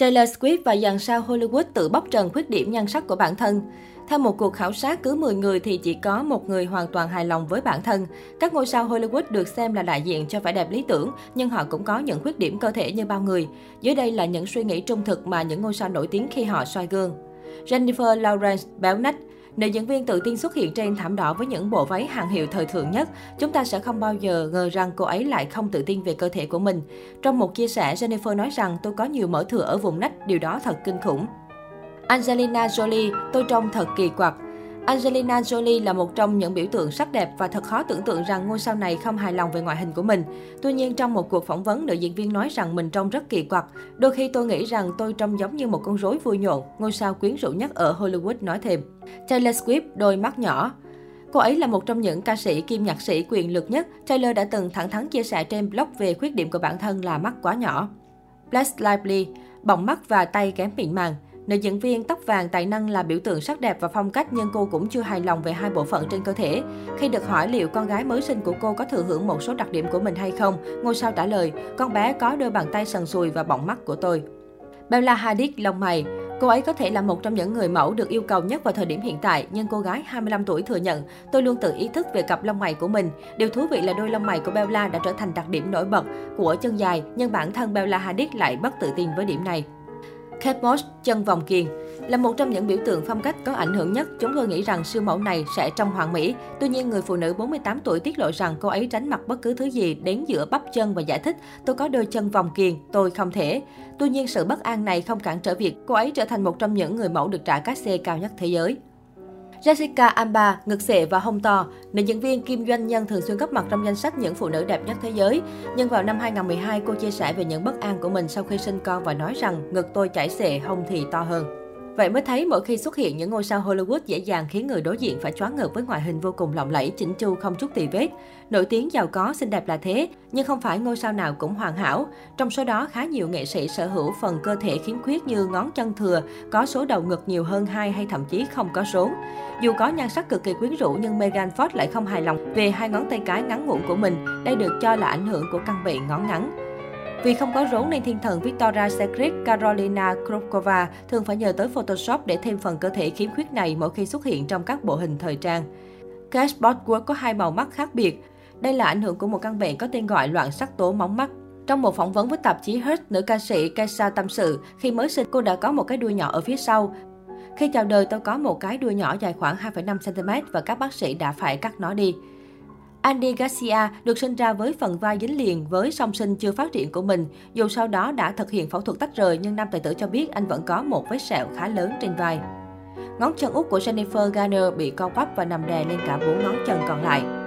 Taylor Swift và dàn sao Hollywood tự bóc trần khuyết điểm nhan sắc của bản thân. Theo một cuộc khảo sát, cứ 10 người thì chỉ có một người hoàn toàn hài lòng với bản thân. Các ngôi sao Hollywood được xem là đại diện cho vẻ đẹp lý tưởng, nhưng họ cũng có những khuyết điểm cơ thể như bao người. Dưới đây là những suy nghĩ trung thực mà những ngôi sao nổi tiếng khi họ soi gương. Jennifer Lawrence béo nách, Nữ diễn viên tự tin xuất hiện trên thảm đỏ với những bộ váy hàng hiệu thời thượng nhất, chúng ta sẽ không bao giờ ngờ rằng cô ấy lại không tự tin về cơ thể của mình. Trong một chia sẻ, Jennifer nói rằng tôi có nhiều mỡ thừa ở vùng nách, điều đó thật kinh khủng. Angelina Jolie, tôi trông thật kỳ quặc. Angelina Jolie là một trong những biểu tượng sắc đẹp và thật khó tưởng tượng rằng ngôi sao này không hài lòng về ngoại hình của mình. Tuy nhiên, trong một cuộc phỏng vấn, nữ diễn viên nói rằng mình trông rất kỳ quặc. Đôi khi tôi nghĩ rằng tôi trông giống như một con rối vui nhộn, ngôi sao quyến rũ nhất ở Hollywood nói thêm. Taylor Swift, đôi mắt nhỏ. Cô ấy là một trong những ca sĩ kim nhạc sĩ quyền lực nhất. Taylor đã từng thẳng thắn chia sẻ trên blog về khuyết điểm của bản thân là mắt quá nhỏ. Bless Lively, bọng mắt và tay kém mịn màng. Nữ diễn viên tóc vàng tài năng là biểu tượng sắc đẹp và phong cách nhưng cô cũng chưa hài lòng về hai bộ phận trên cơ thể. Khi được hỏi liệu con gái mới sinh của cô có thừa hưởng một số đặc điểm của mình hay không, ngôi sao trả lời, con bé có đôi bàn tay sần sùi và bọng mắt của tôi. Bella Hadid lông mày Cô ấy có thể là một trong những người mẫu được yêu cầu nhất vào thời điểm hiện tại, nhưng cô gái 25 tuổi thừa nhận, tôi luôn tự ý thức về cặp lông mày của mình. Điều thú vị là đôi lông mày của Bella đã trở thành đặc điểm nổi bật của chân dài, nhưng bản thân Bella Hadid lại bất tự tin với điểm này. Kate Moss, chân vòng kiềng. Là một trong những biểu tượng phong cách có ảnh hưởng nhất, chúng tôi nghĩ rằng siêu mẫu này sẽ trông hoàn mỹ. Tuy nhiên, người phụ nữ 48 tuổi tiết lộ rằng cô ấy tránh mặc bất cứ thứ gì đến giữa bắp chân và giải thích tôi có đôi chân vòng kiềng, tôi không thể. Tuy nhiên, sự bất an này không cản trở việc cô ấy trở thành một trong những người mẫu được trả cát xê cao nhất thế giới. Jessica Alba, ngực xệ và hông to, nữ diễn viên kim doanh nhân thường xuyên góp mặt trong danh sách những phụ nữ đẹp nhất thế giới. Nhưng vào năm 2012, cô chia sẻ về những bất an của mình sau khi sinh con và nói rằng ngực tôi chảy xệ, hông thì to hơn. Vậy mới thấy mỗi khi xuất hiện những ngôi sao Hollywood dễ dàng khiến người đối diện phải choáng ngợp với ngoại hình vô cùng lộng lẫy, chỉnh chu không chút tì vết. Nổi tiếng giàu có, xinh đẹp là thế, nhưng không phải ngôi sao nào cũng hoàn hảo. Trong số đó, khá nhiều nghệ sĩ sở hữu phần cơ thể khiếm khuyết như ngón chân thừa, có số đầu ngực nhiều hơn hai hay thậm chí không có số. Dù có nhan sắc cực kỳ quyến rũ nhưng Megan Fox lại không hài lòng về hai ngón tay cái ngắn ngủn của mình. Đây được cho là ảnh hưởng của căn bệnh ngón ngắn. Vì không có rốn nên thiên thần Victoria's Secret Carolina Krokova thường phải nhờ tới Photoshop để thêm phần cơ thể khiếm khuyết này mỗi khi xuất hiện trong các bộ hình thời trang. Cash Bosworth có hai màu mắt khác biệt. Đây là ảnh hưởng của một căn bệnh có tên gọi loạn sắc tố móng mắt. Trong một phỏng vấn với tạp chí Hearst, nữ ca sĩ Kesha tâm sự, khi mới sinh cô đã có một cái đuôi nhỏ ở phía sau. Khi chào đời tôi có một cái đuôi nhỏ dài khoảng 2,5cm và các bác sĩ đã phải cắt nó đi. Andy Garcia được sinh ra với phần vai dính liền với song sinh chưa phát triển của mình. Dù sau đó đã thực hiện phẫu thuật tách rời, nhưng nam tài tử cho biết anh vẫn có một vết sẹo khá lớn trên vai. Ngón chân út của Jennifer Garner bị co quắp và nằm đè lên cả bốn ngón chân còn lại.